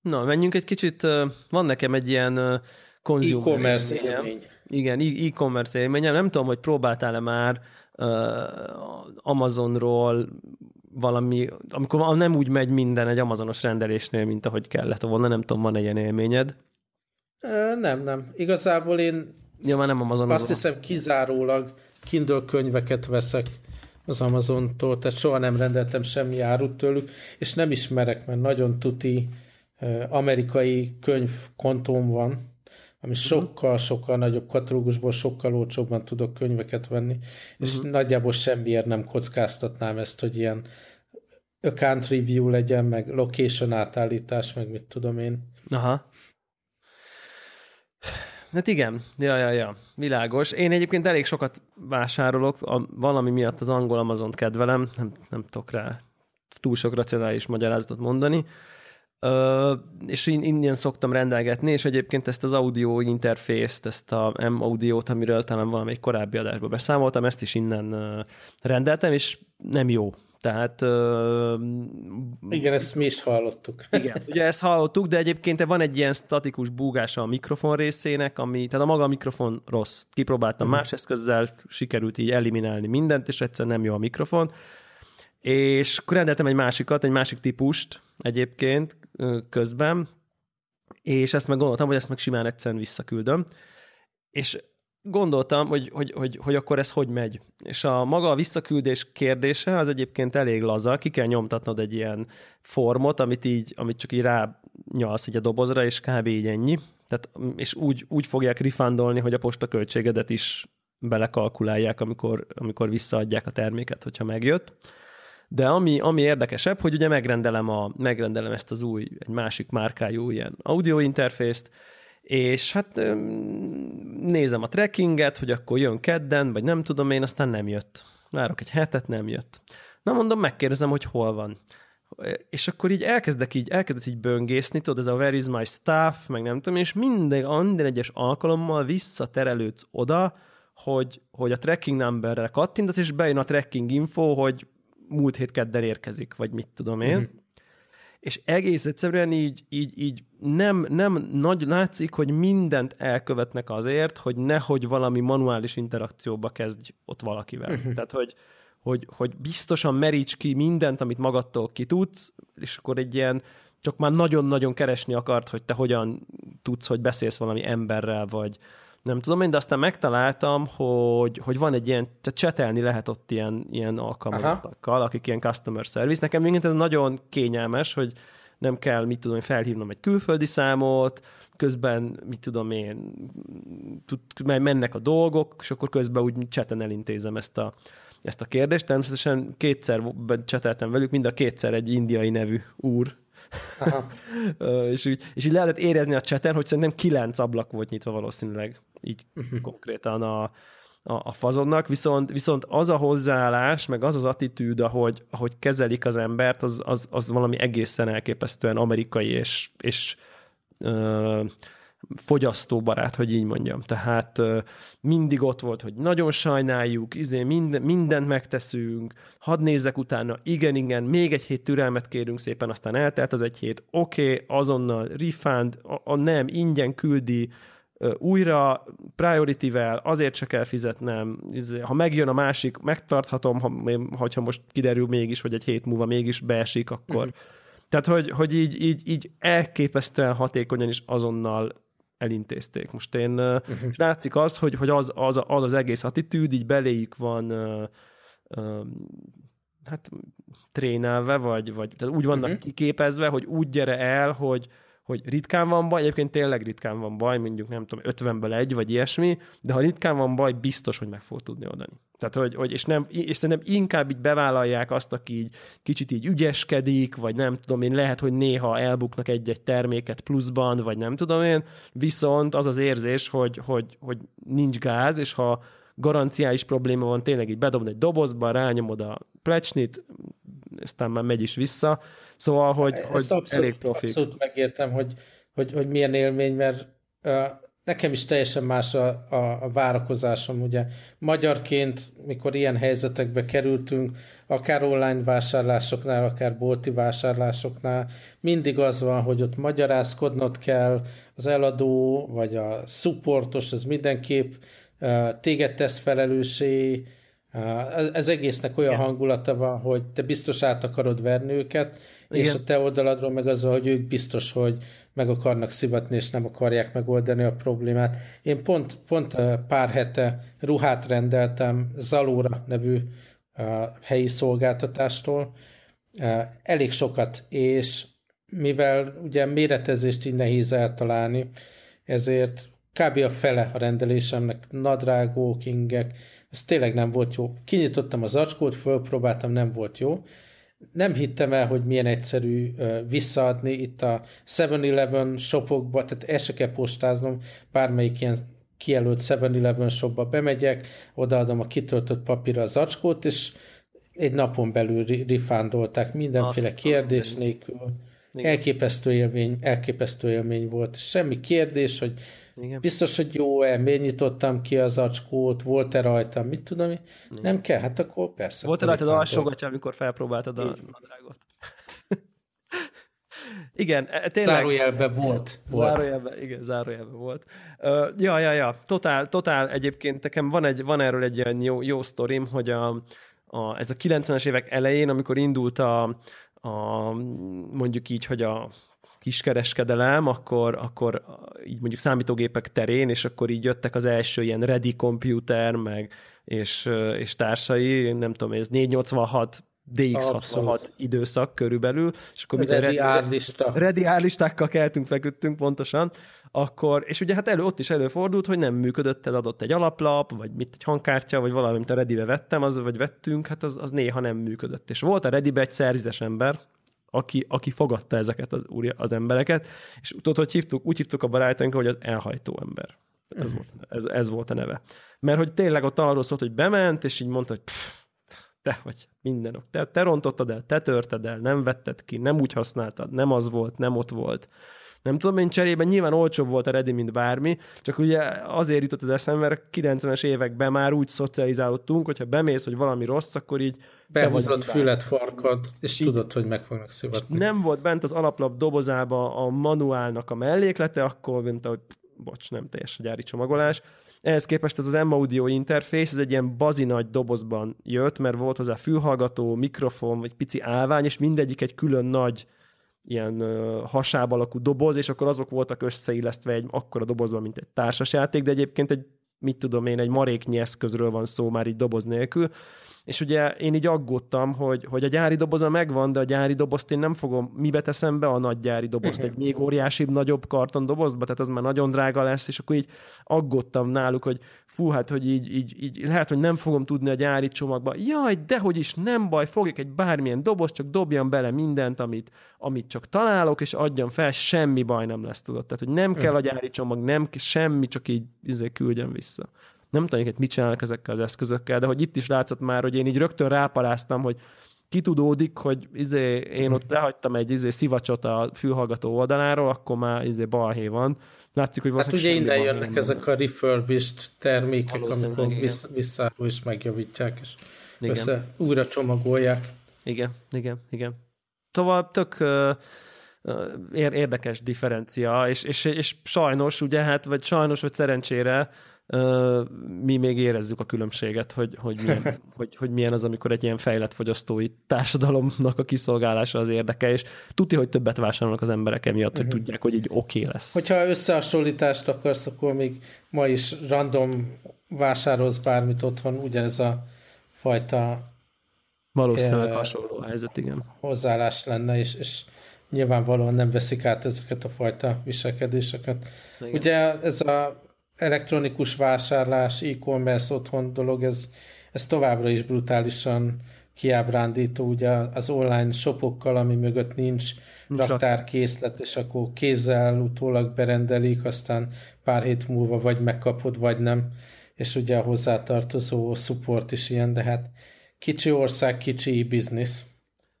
Na, menjünk egy kicsit, van nekem egy ilyen consumer e-commerce élmény. Igen, e-commerce élményem. Nem tudom, hogy próbáltál-e már uh, Amazonról valami, amikor nem úgy megy minden egy Amazonos rendelésnél, mint ahogy kellett volna, nem tudom, van-e ilyen élményed? Nem, nem. Igazából én ja, már nem Amazon azt hiszem kizárólag Kindle könyveket veszek az Amazontól, tehát soha nem rendeltem semmi árut tőlük, és nem ismerek, mert nagyon tuti amerikai könyvkontóm van, ami sokkal-sokkal nagyobb katalógusból, sokkal olcsóbban tudok könyveket venni, és uh-huh. nagyjából semmiért nem kockáztatnám ezt, hogy ilyen account review legyen, meg location átállítás, meg mit tudom én. Aha. Hát igen, ja, ja, ja, világos. Én egyébként elég sokat vásárolok, a, valami miatt az angol amazon kedvelem, nem, nem tudok rá túl sok racionális magyarázatot mondani, és én innen szoktam rendelgetni, és egyébként ezt az audio interfészt, ezt a M-audiót, amiről talán valamelyik korábbi adásban beszámoltam, ezt is innen rendeltem, és nem jó. Tehát... Uh, igen, ezt mi is hallottuk. Igen, ugye ezt hallottuk, de egyébként van egy ilyen statikus búgása a mikrofon részének, ami, tehát a maga a mikrofon rossz. Kipróbáltam uh-huh. más eszközzel, sikerült így eliminálni mindent, és egyszer nem jó a mikrofon. És akkor rendeltem egy másikat, egy másik típust egyébként közben, és ezt meg gondoltam, hogy ezt meg simán egyszerűen visszaküldöm. És gondoltam, hogy, hogy, hogy, hogy akkor ez hogy megy. És a maga a visszaküldés kérdése az egyébként elég laza, ki kell nyomtatnod egy ilyen formot, amit így, amit csak így rá nyalsz így a dobozra, és kb. így ennyi. Tehát, és úgy, úgy fogják rifandolni, hogy a posta költségedet is belekalkulálják, amikor, amikor visszaadják a terméket, hogyha megjött. De ami, ami érdekesebb, hogy ugye megrendelem, a, megrendelem ezt az új, egy másik márkájú ilyen audio interfészt, és hát nézem a trackinget, hogy akkor jön kedden, vagy nem tudom én, aztán nem jött. Várok egy hetet, nem jött. Na mondom, megkérdezem, hogy hol van. És akkor így elkezdek így, elkezdesz így böngészni, tudod, ez a where is my stuff, meg nem tudom, és minden, minden egyes alkalommal visszaterelődsz oda, hogy, hogy a tracking numberre kattintasz, és bejön a tracking info, hogy múlt hét kedden érkezik, vagy mit tudom én. Mm-hmm. És egész egyszerűen így, így, így nem, nem nagy látszik, hogy mindent elkövetnek azért, hogy nehogy valami manuális interakcióba kezdj ott valakivel. Mm-hmm. Tehát, hogy, hogy, hogy biztosan meríts ki mindent, amit magadtól ki tudsz, és akkor egy ilyen, csak már nagyon-nagyon keresni akart, hogy te hogyan tudsz, hogy beszélsz valami emberrel, vagy, nem tudom én, de aztán megtaláltam, hogy, hogy van egy ilyen, tehát csetelni lehet ott ilyen, ilyen alkalmazottakkal, Aha. akik ilyen customer service. Nekem még ez nagyon kényelmes, hogy nem kell, mit tudom én, felhívnom egy külföldi számot, közben, mit tudom én, tud, mennek a dolgok, és akkor közben úgy cseten elintézem ezt a, ezt a kérdést. Természetesen kétszer cseteltem velük, mind a kétszer egy indiai nevű úr és, úgy, és így lehetett érezni a cseten, hogy szerintem kilenc ablak volt nyitva valószínűleg, így uh-huh. konkrétan a, a, a fazonnak, viszont, viszont az a hozzáállás, meg az az attitűd, ahogy, ahogy kezelik az embert, az, az, az valami egészen elképesztően amerikai, és, és ö, fogyasztóbarát, hogy így mondjam. Tehát mindig ott volt, hogy nagyon sajnáljuk, izé minden, mindent megteszünk, hadd nézzek utána, igen, igen, még egy hét türelmet kérünk szépen, aztán eltelt az egy hét, oké, okay, azonnal refund, a, a nem, ingyen küldi, újra priority-vel, azért se kell fizetnem, ha megjön a másik, megtarthatom, ha, ha most kiderül mégis, hogy egy hét múlva mégis beesik, akkor. Uh-huh. Tehát, hogy, hogy így, így, így elképesztően hatékonyan is azonnal elintézték. Most én uh-huh. látszik az, hogy, hogy az, az, az az egész attitűd így beléjük van uh, uh, hát trénelve, vagy, vagy tehát úgy vannak uh-huh. kiképezve, hogy úgy gyere el, hogy, hogy ritkán van baj, egyébként tényleg ritkán van baj, mondjuk nem tudom, 50-ből egy, vagy ilyesmi, de ha ritkán van baj, biztos, hogy meg fog tudni oldani. Tehát, hogy, hogy és, nem, és szerintem inkább így bevállalják azt, aki így kicsit így ügyeskedik, vagy nem tudom én, lehet, hogy néha elbuknak egy-egy terméket pluszban, vagy nem tudom én, viszont az az érzés, hogy, hogy, hogy nincs gáz, és ha garanciális probléma van, tényleg így bedobni egy dobozba, rányomod a plecsnit, aztán már megy is vissza. Szóval, hogy, Ezt hogy abszolút, elég profi. Abszolút megértem, hogy, hogy, hogy milyen élmény, mert uh, nekem is teljesen más a, a, a várakozásom, ugye. Magyarként, mikor ilyen helyzetekbe kerültünk, akár online vásárlásoknál, akár bolti vásárlásoknál, mindig az van, hogy ott magyarázkodnod kell, az eladó, vagy a supportos, az mindenképp téged tesz felelőssé, ez egésznek olyan Igen. hangulata van, hogy te biztos át akarod verni őket, Igen. és a te oldaladról meg az, hogy ők biztos, hogy meg akarnak szivatni, és nem akarják megoldani a problémát. Én pont, pont pár hete ruhát rendeltem Zalóra nevű helyi szolgáltatástól, elég sokat, és mivel ugye méretezést így nehéz eltalálni, ezért kb. a fele a rendelésemnek nadrágók, ingek, ez tényleg nem volt jó. Kinyitottam az acskót, fölpróbáltam, nem volt jó. Nem hittem el, hogy milyen egyszerű visszaadni itt a 7-Eleven shopokba, tehát el se kell postáznom, bármelyik ilyen kijelölt 7-Eleven shopba bemegyek, odaadom a kitöltött papírra az acskót, és egy napon belül rifándolták mindenféle Azt kérdés nélkül. Elképesztő élmény, elképesztő élmény volt. Semmi kérdés, hogy igen. Biztos, hogy jó-e, miért nyitottam ki az acskót, volt-e rajta, mit tudom én. Nem kell, hát akkor persze. Volt-e rajta a alsógatja, amikor felpróbáltad a nadrágot? igen, e, tényleg. Zárójelben volt. volt. Zárójelben, igen, zárójelben volt. Uh, ja, ja, ja, totál, totál egyébként nekem van, egy, van erről egy olyan jó, jó sztorim, hogy a, a, ez a 90-es évek elején, amikor indult a, a mondjuk így, hogy a kiskereskedelem, akkor, akkor így mondjuk számítógépek terén, és akkor így jöttek az első ilyen ready computer, meg és, és társai, nem tudom, ez 486 DX66 Abszolút. időszak körülbelül, és akkor ready árlista. Ready árlistákkal keltünk, feküdtünk pontosan, akkor, és ugye hát elő, ott is előfordult, hogy nem működött, el adott egy alaplap, vagy mit, egy hangkártya, vagy valami, amit a Ready-be vettem, az, vagy vettünk, hát az, az néha nem működött. És volt a Ready-be egy szervizes ember, aki, aki fogadta ezeket az, az embereket, és tudod, hogy hívtuk, úgy hívtuk a barátainkat, hogy az elhajtó ember. Ez, volt, ez, ez volt a neve. Mert hogy tényleg ott arról szólt, hogy bement, és így mondta, hogy pff, te vagy minden. Te, te rontottad el, te törted el, nem vetted ki, nem úgy használtad, nem az volt, nem ott volt. Nem tudom, én cserében nyilván olcsóbb volt a Ready, mint bármi, csak ugye azért jutott az eszembe, mert 90-es években már úgy szocializálódtunk, hogyha bemész, hogy valami rossz, akkor így Behúzott fület, farkad, és így, tudod, hogy meg fognak szivatni. Nem volt bent az alaplap dobozába a manuálnak a melléklete, akkor mint hogy bocs, nem teljes a gyári csomagolás. Ehhez képest ez az M-Audio interfész, ez egy ilyen bazi nagy dobozban jött, mert volt hozzá fülhallgató, mikrofon, vagy pici állvány, és mindegyik egy külön nagy ilyen hasáb alakú doboz, és akkor azok voltak összeillesztve egy akkora dobozban, mint egy társasjáték, de egyébként egy, mit tudom én, egy maréknyi eszközről van szó már így doboz nélkül, és ugye én így aggódtam, hogy, hogy a gyári doboza megvan, de a gyári dobozt én nem fogom, mibe teszem be a nagy gyári dobozt, egy még óriásibb, nagyobb karton dobozba, tehát az már nagyon drága lesz, és akkor így aggódtam náluk, hogy fú, hát, hogy így, így, így lehet, hogy nem fogom tudni a gyári csomagba. Jaj, dehogy is, nem baj, fogjuk egy bármilyen doboz, csak dobjam bele mindent, amit, amit csak találok, és adjam fel, semmi baj nem lesz, tudod. Tehát, hogy nem kell a gyári csomag, nem semmi, csak így izé, küldjem vissza nem tudom, hogy mit csinálnak ezekkel az eszközökkel, de hogy itt is látszott már, hogy én így rögtön ráparáztam, hogy kitudódik, hogy izé, én ott lehagytam egy izé, szivacsot a fülhallgató oldaláról, akkor már izé balhé van. Látszik, hogy Hát ugye innen jönnek van. ezek a refurbished termékek, amikor vissz, visszáról is megjavítják, és igen. össze újra csomagolják. Igen, igen, igen. Tovább tök uh, érdekes differencia, és, és, és sajnos, ugye, hát, vagy sajnos, vagy szerencsére mi még érezzük a különbséget, hogy, hogy, milyen, hogy, hogy milyen az, amikor egy ilyen fejlett fogyasztói társadalomnak a kiszolgálása az érdeke, és tudja, hogy többet vásárolnak az emberek emiatt, hogy uh-huh. tudják, hogy így oké okay lesz. Hogyha összehasonlítást akarsz, akkor még ma is random vásárolsz bármit otthon, ugyanez a fajta Valószínűleg eh, hasonló helyzet, igen. Hozzáállás lenne, és, és nyilvánvalóan nem veszik át ezeket a fajta viselkedéseket. Igen. Ugye ez a elektronikus vásárlás, e-commerce otthon dolog, ez, ez továbbra is brutálisan kiábrándító, ugye az online shopokkal, ami mögött nincs raktárkészlet, és akkor kézzel utólag berendelik, aztán pár hét múlva vagy megkapod, vagy nem, és ugye a hozzátartozó support is ilyen, de hát kicsi ország, kicsi biznisz.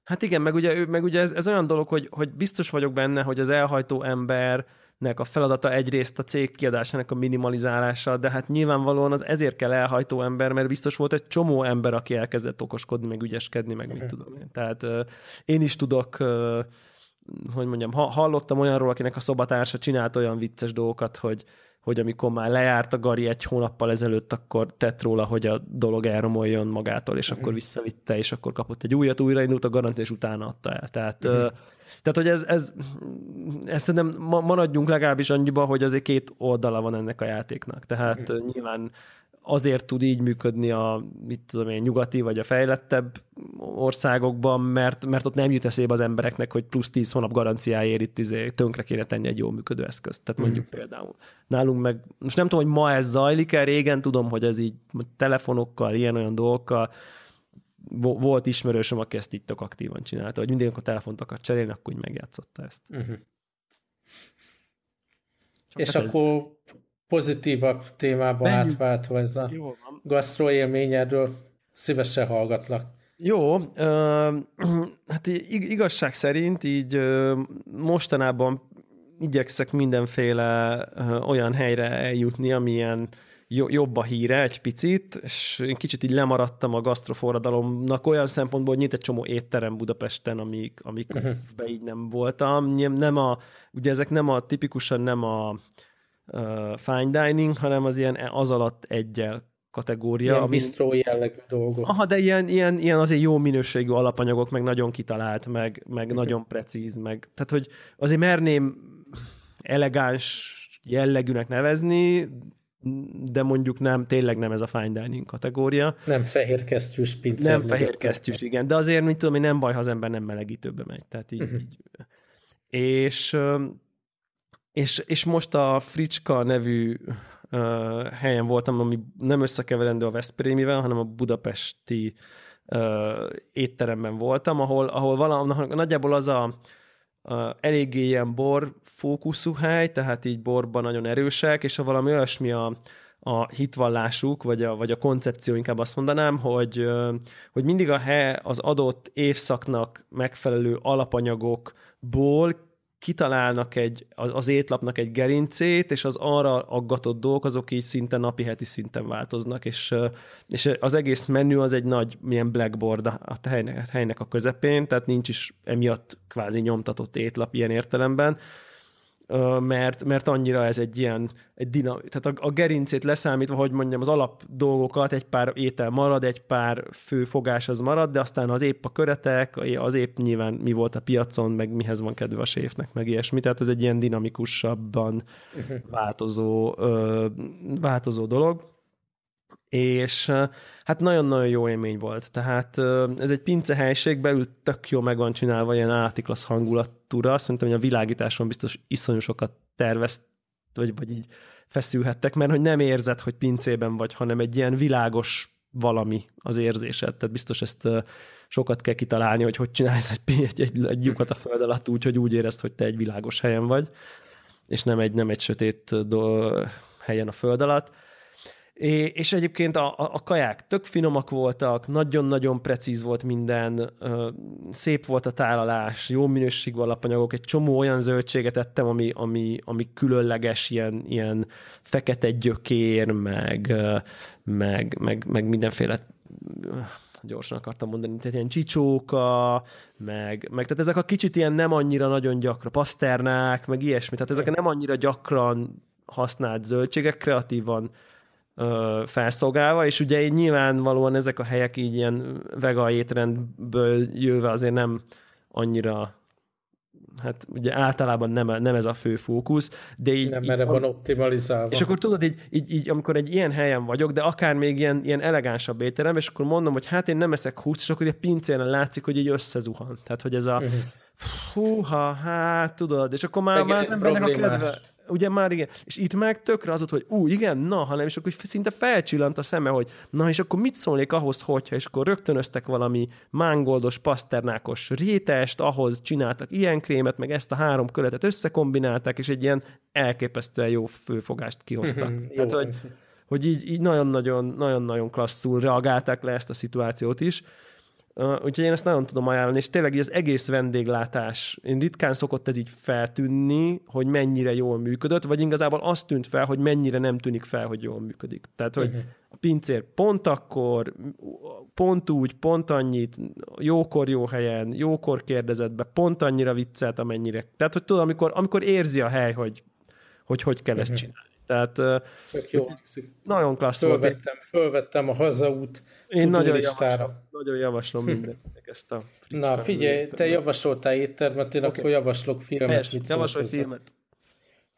Hát igen, meg ugye, meg ugye ez, ez olyan dolog, hogy, hogy biztos vagyok benne, hogy az elhajtó ember nek a feladata egyrészt a cég kiadásának a minimalizálása, de hát nyilvánvalóan az ezért kell elhajtó ember, mert biztos volt egy csomó ember, aki elkezdett okoskodni, meg ügyeskedni, meg mit tudom én. Tehát uh, én is tudok uh, hogy mondjam, ha, hallottam olyanról, akinek a szobatársa csinált olyan vicces dolgokat, hogy, hogy amikor már lejárt a Gari egy hónappal ezelőtt, akkor tett róla, hogy a dolog elromoljon magától, és akkor visszavitte, és akkor kapott egy újat, újraindult a garancia, és utána adta el. Tehát uh-huh. Tehát, hogy ez, ez, ez szerintem maradjunk legalábbis annyiba, hogy azért két oldala van ennek a játéknak. Tehát mm. nyilván azért tud így működni a mit tudom én, nyugati vagy a fejlettebb országokban, mert, mert ott nem jut eszébe az embereknek, hogy plusz 10 hónap garanciáért itt izé, tönkre kéne tenni egy jól működő eszközt. Tehát mondjuk mm. például nálunk meg, most nem tudom, hogy ma ez zajlik-e, régen tudom, hogy ez így telefonokkal, ilyen-olyan dolgokkal, volt ismerősöm, aki ezt így tök aktívan csinálta, hogy mindig, amikor telefont akar cserélni, akkor úgy megjátszotta ezt. Uh-huh. És hát akkor ez... pozitívabb témába Menjünk. átváltva ez a gasztroélményedről szívesen hallgatlak. Jó, hát igazság szerint így mostanában igyekszek mindenféle olyan helyre eljutni, amilyen jobb a híre egy picit, és én kicsit így lemaradtam a gasztroforradalomnak olyan szempontból, hogy nyit egy csomó étterem Budapesten, amik, amik uh-huh. így nem voltam. Nem a, ugye ezek nem a, tipikusan nem a uh, fine dining, hanem az ilyen az alatt egyel kategória. Ilyen ami... bistró jellegű dolgok. Aha, de ilyen, ilyen, ilyen azért jó minőségű alapanyagok, meg nagyon kitalált, meg, meg uh-huh. nagyon precíz, meg tehát, hogy azért merném elegáns jellegűnek nevezni, de mondjuk nem, tényleg nem ez a fine dining kategória. Nem fehér kesztyűs pincér. Nem fehér kesztyűs, igen, de azért, mint tudom, hogy nem baj, ha az ember nem melegítőbe megy. Tehát így, uh-huh. így. És, és, és most a Fricska nevű uh, helyen voltam, ami nem összekeverendő a Veszprémivel, hanem a budapesti uh, étteremben voltam, ahol, ahol valami, nagyjából az a eléggé ilyen bor fókuszú hely, tehát így borban nagyon erősek, és ha valami olyasmi a, a hitvallásuk, vagy a, vagy a koncepció, inkább azt mondanám, hogy, hogy mindig a hely az adott évszaknak megfelelő alapanyagokból kitalálnak egy, az étlapnak egy gerincét, és az arra aggatott dolgok, azok így szinte napi-heti szinten változnak, és, és az egész menü az egy nagy milyen blackboard a helynek, helynek a közepén, tehát nincs is emiatt kvázi nyomtatott étlap ilyen értelemben, mert, mert annyira ez egy ilyen, egy dinam, tehát a, a gerincét leszámítva, hogy mondjam, az alap dolgokat, egy pár étel marad, egy pár fő fogás az marad, de aztán az épp a köretek, az épp nyilván mi volt a piacon, meg mihez van kedve a séfnek, meg ilyesmi, tehát ez egy ilyen dinamikusabban uh-huh. változó, változó dolog és hát nagyon-nagyon jó élmény volt. Tehát ez egy pince helység, belül tök jó meg van csinálva ilyen átiklasz hangulatúra. Szerintem, hogy a világításon biztos iszonyú sokat tervezt, vagy, vagy így feszülhettek, mert hogy nem érzed, hogy pincében vagy, hanem egy ilyen világos valami az érzésed. Tehát biztos ezt sokat kell kitalálni, hogy hogy csinálsz egy, egy, egy, egy lyukat a föld alatt úgy, hogy úgy érezd, hogy te egy világos helyen vagy, és nem egy, nem egy sötét do, helyen a föld alatt. És egyébként a, a kaják tök finomak voltak, nagyon-nagyon precíz volt minden, szép volt a tálalás, jó minőségű alapanyagok, egy csomó olyan zöldséget ettem, ami, ami, ami különleges, ilyen, ilyen fekete gyökér, meg, meg, meg, meg mindenféle gyorsan akartam mondani, tehát ilyen csicsóka, meg, meg tehát ezek a kicsit ilyen nem annyira nagyon gyakran, paszternák, meg ilyesmi, tehát ezek a nem annyira gyakran használt zöldségek kreatívan ö, felszolgálva, és ugye így nyilvánvalóan ezek a helyek így ilyen vega étrendből jöve azért nem annyira hát ugye általában nem, nem ez a fő fókusz, de így... Nem, mert van optimalizálva. És akkor tudod, így, így, így, amikor egy ilyen helyen vagyok, de akár még ilyen, ilyen elegánsabb étterem, és akkor mondom, hogy hát én nem eszek húst, és akkor egy pincéren látszik, hogy így összezuhan. Tehát, hogy ez a uh-huh. húha, hát tudod, és akkor már, már az embernek a kedve ugye már igen, és itt meg tökre az ott, hogy ú, igen, na, hanem, és akkor szinte felcsillant a szeme, hogy na, és akkor mit szólnék ahhoz, hogyha, és akkor rögtönöztek valami mángoldos, paszternákos rétest, ahhoz csináltak ilyen krémet, meg ezt a három köletet összekombinálták, és egy ilyen elképesztően jó főfogást kihoztak. Tehát, hogy, hogy így, így nagyon-nagyon, nagyon-nagyon klasszul reagálták le ezt a szituációt is, Uh, úgyhogy én ezt nagyon tudom ajánlani, és tényleg az egész vendéglátás, én ritkán szokott ez így feltűnni, hogy mennyire jól működött, vagy igazából azt tűnt fel, hogy mennyire nem tűnik fel, hogy jól működik. Tehát, hogy uh-huh. a pincér pont akkor, pont úgy, pont annyit, jókor jó helyen, jókor kérdezett be, pont annyira viccelt, amennyire. Tehát, hogy tudom, amikor, amikor érzi a hely, hogy hogy, hogy kell uh-huh. ezt csinálni. Tehát Tök jó nagyon klassz fölvettem, volt. Fölvettem a hazaút Én nagyon javaslom, nagyon javaslom mindenkinek ezt a Na figyelj, te javasoltál éttermet, én okay. akkor javaslok filmet. Helyes, javasolj filmet.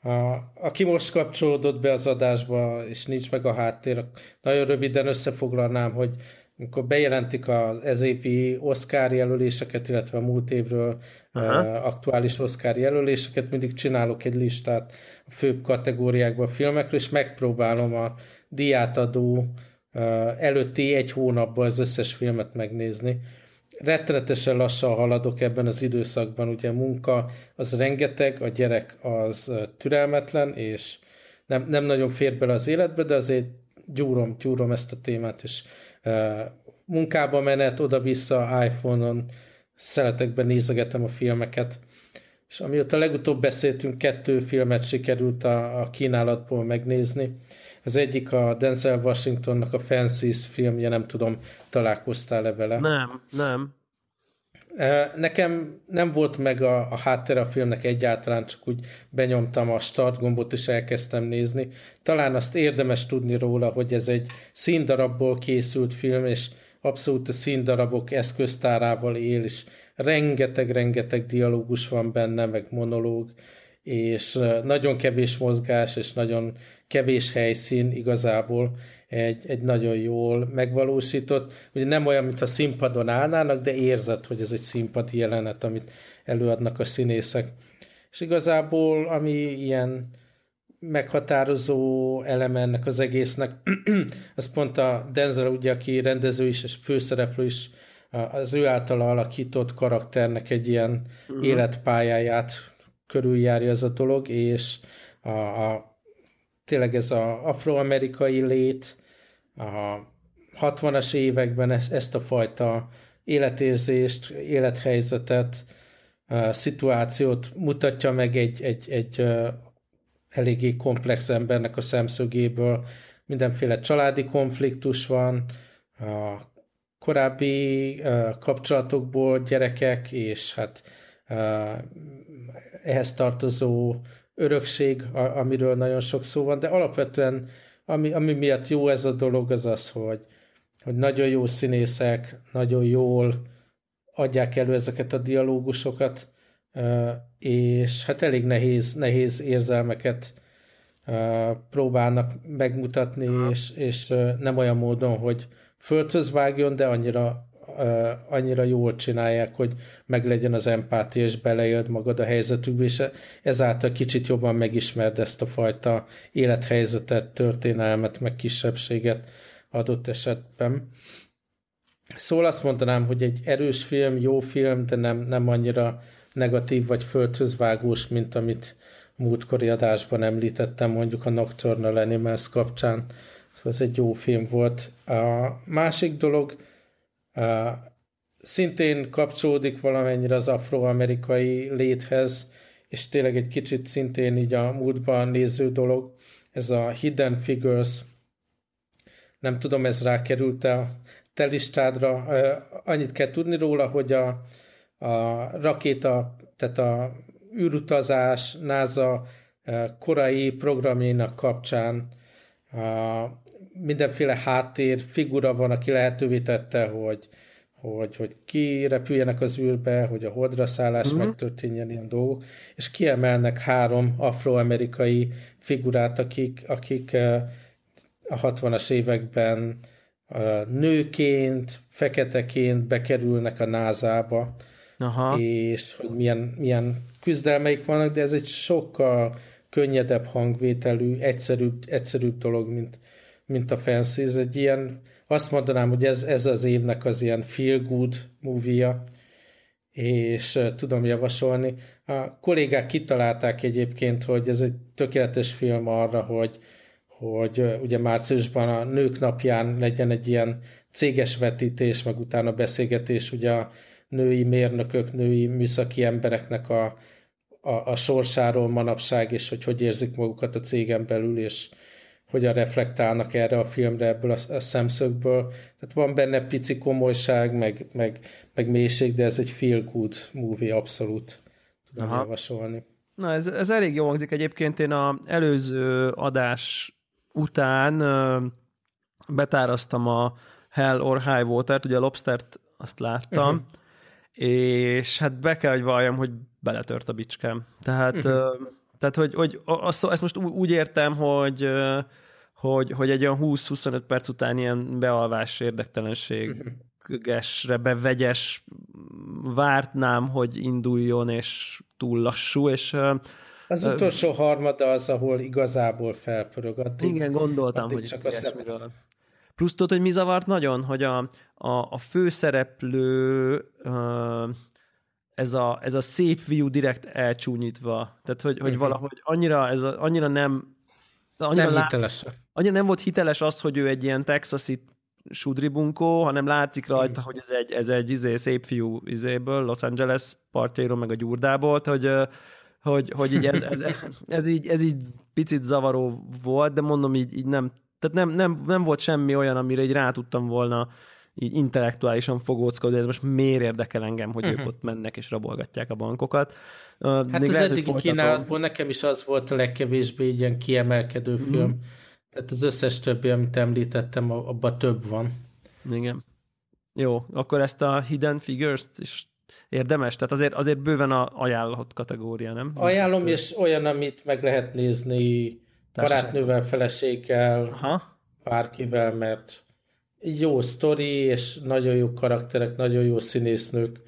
A, aki most kapcsolódott be az adásba, és nincs meg a háttér, nagyon röviden összefoglalnám, hogy amikor bejelentik az évi Oscar jelöléseket, illetve a múlt évről uh, aktuális Oscar jelöléseket, mindig csinálok egy listát a főbb kategóriákban a filmekről, és megpróbálom a diátadó uh, előtti egy hónapban az összes filmet megnézni. Rettenetesen lassan haladok ebben az időszakban, ugye munka az rengeteg, a gyerek az türelmetlen, és nem, nem nagyon fér bele az életbe, de azért gyúrom, gyúrom ezt a témát, és munkába menet, oda-vissza iPhone-on szeletekben nézegetem a filmeket. És amióta legutóbb beszéltünk, kettő filmet sikerült a, a kínálatból megnézni. Az egyik a Denzel Washingtonnak a Fences filmje, nem tudom, találkoztál-e vele? Nem, nem. Nekem nem volt meg a, a háttere a filmnek egyáltalán, csak úgy benyomtam a start gombot és elkezdtem nézni. Talán azt érdemes tudni róla, hogy ez egy színdarabból készült film, és abszolút a színdarabok eszköztárával él, és rengeteg-rengeteg dialógus van benne, meg monológ, és nagyon kevés mozgás, és nagyon kevés helyszín igazából egy, egy nagyon jól megvalósított. Ugye nem olyan, mint a színpadon állnának, de érzed, hogy ez egy színpadi jelenet, amit előadnak a színészek. És igazából, ami ilyen meghatározó eleme ennek az egésznek, az pont a Denzel, ugye, aki rendező is, és főszereplő is, az ő általa alakított karakternek egy ilyen uh-huh. életpályáját körüljárja ez a dolog, és a, a, tényleg ez a afroamerikai lét, a 60-as években ezt, ezt a fajta életérzést, élethelyzetet, a szituációt mutatja meg egy, egy, egy eléggé komplex embernek a szemszögéből. Mindenféle családi konfliktus van, a korábbi kapcsolatokból gyerekek, és hát ehhez tartozó örökség, amiről nagyon sok szó van, de alapvetően ami, ami miatt jó ez a dolog, az az, hogy, hogy nagyon jó színészek, nagyon jól adják elő ezeket a dialógusokat, és hát elég nehéz, nehéz érzelmeket próbálnak megmutatni, és, és nem olyan módon, hogy földhöz vágjon, de annyira, annyira jól csinálják, hogy meglegyen az empátia, és belejöd magad a helyzetükbe, és ezáltal kicsit jobban megismerd ezt a fajta élethelyzetet, történelmet, meg kisebbséget adott esetben. Szóval azt mondanám, hogy egy erős film, jó film, de nem, nem annyira negatív vagy földhöz vágós, mint amit múltkori adásban említettem, mondjuk a Nocturnal Animals kapcsán. Szóval ez egy jó film volt. A másik dolog, szintén kapcsolódik valamennyire az afroamerikai léthez, és tényleg egy kicsit szintén így a múltban néző dolog, ez a Hidden Figures, nem tudom, ez rákerült a te listádra. Annyit kell tudni róla, hogy a, a rakéta, tehát a űrutazás, NASA korai programjainak kapcsán mindenféle háttér figura van, aki lehetővé tette, hogy, hogy, hogy ki repüljenek az űrbe, hogy a holdra szállás mm-hmm. megtörténjen ilyen dolgok, és kiemelnek három afroamerikai figurát, akik, akik a 60-as években nőként, feketeként bekerülnek a názába, Aha. és hogy milyen, milyen küzdelmeik vannak, de ez egy sokkal könnyedebb hangvételű, egyszerűbb, egyszerűbb dolog, mint, mint a Fancy. Ez egy ilyen, azt mondanám, hogy ez, ez az évnek az ilyen feel good movie és tudom javasolni. A kollégák kitalálták egyébként, hogy ez egy tökéletes film arra, hogy, hogy ugye márciusban a nők napján legyen egy ilyen céges vetítés, meg utána beszélgetés ugye a női mérnökök, női műszaki embereknek a, a, a sorsáról manapság, és hogy hogy érzik magukat a cégen belül, és hogyan reflektálnak erre a filmre ebből a, a szemszögből. Tehát van benne pici komolyság, meg, meg, meg mélység, de ez egy feel good movie, abszolút tudom Aha. javasolni. Na, ez, ez elég jó hangzik. Egyébként én a előző adás után betáraztam a Hell or High Water-t, ugye a Lobstert azt láttam, uh-huh. és hát be kell, hogy valljam, hogy beletört a bicskám. Tehát, uh-huh. Tehát hogy, hogy azt, ezt most úgy értem, hogy hogy, hogy egy olyan 20-25 perc után ilyen bealvás érdektelenségesre bevegyes vártnám, hogy induljon, és túl lassú, és az utolsó harmada az, ahol igazából felpörög. Addig, igen, gondoltam, addig hogy csak ilyesmiről. Plusz tudod, hogy mi zavart nagyon, hogy a, a, a főszereplő ez a, ez a szép view direkt elcsúnyítva. Tehát, hogy, hogy uh-huh. valahogy annyira, ez a, annyira nem annyira nem lá... hiteles. Annyira nem volt hiteles az, hogy ő egy ilyen texasi sudribunkó, hanem látszik rajta, hmm. hogy ez egy, ez egy izé, szép fiú izéből, Los Angeles partjairól, meg a gyurdából, hogy, hogy, hogy így ez, ez, ez, így, ez így picit zavaró volt, de mondom így, így nem, tehát nem, nem, nem volt semmi olyan, amire így rá tudtam volna így intellektuálisan fogóckodni, ez most miért érdekel engem, hogy uh-huh. ők ott mennek és rabolgatják a bankokat. Hát az lehet, eddigi kínálatból nekem is az volt a legkevésbé egy ilyen kiemelkedő uh-huh. film. Tehát az összes többi, amit említettem, abban több van. Igen. Jó, akkor ezt a Hidden Figures-t is érdemes? Tehát azért, azért bőven a ajánlott kategória, nem? Ajánlom, Mint, és olyan, amit meg lehet nézni barátnővel, feleséggel, Aha. bárkivel, mert jó sztori, és nagyon jó karakterek, nagyon jó színésznők,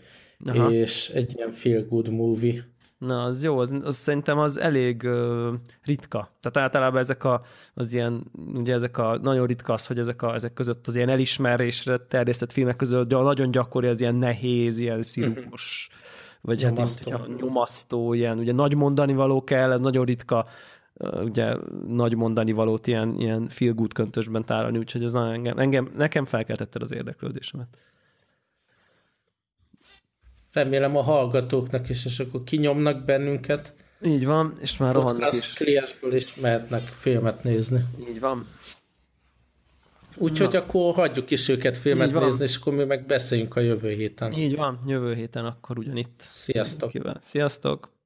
Aha. és egy ilyen feel good movie. Na, az jó, az, az szerintem az elég uh, ritka. Tehát általában ezek a, az ilyen, ugye ezek a, nagyon ritka az, hogy ezek, a, ezek között az ilyen elismerésre terjesztett filmek között nagyon gyakori az ilyen nehéz, ilyen szirupos, vagy nyomasztó. hát így, nyomasztó, ilyen, ugye nagy mondani való kell, ez nagyon ritka ugye nagy mondani valót ilyen, ilyen feel good köntösben tárolni, úgyhogy ez engem, engem, nekem felkeltette az érdeklődésemet. Remélem a hallgatóknak is, és akkor kinyomnak bennünket. Így van, és már rohannak is. kliensből is mehetnek filmet nézni. Így van. Úgyhogy akkor hagyjuk is őket filmet nézni, és akkor mi meg beszéljünk a jövő héten. Így van, jövő héten akkor ugyanitt. Sziasztok! Sziasztok!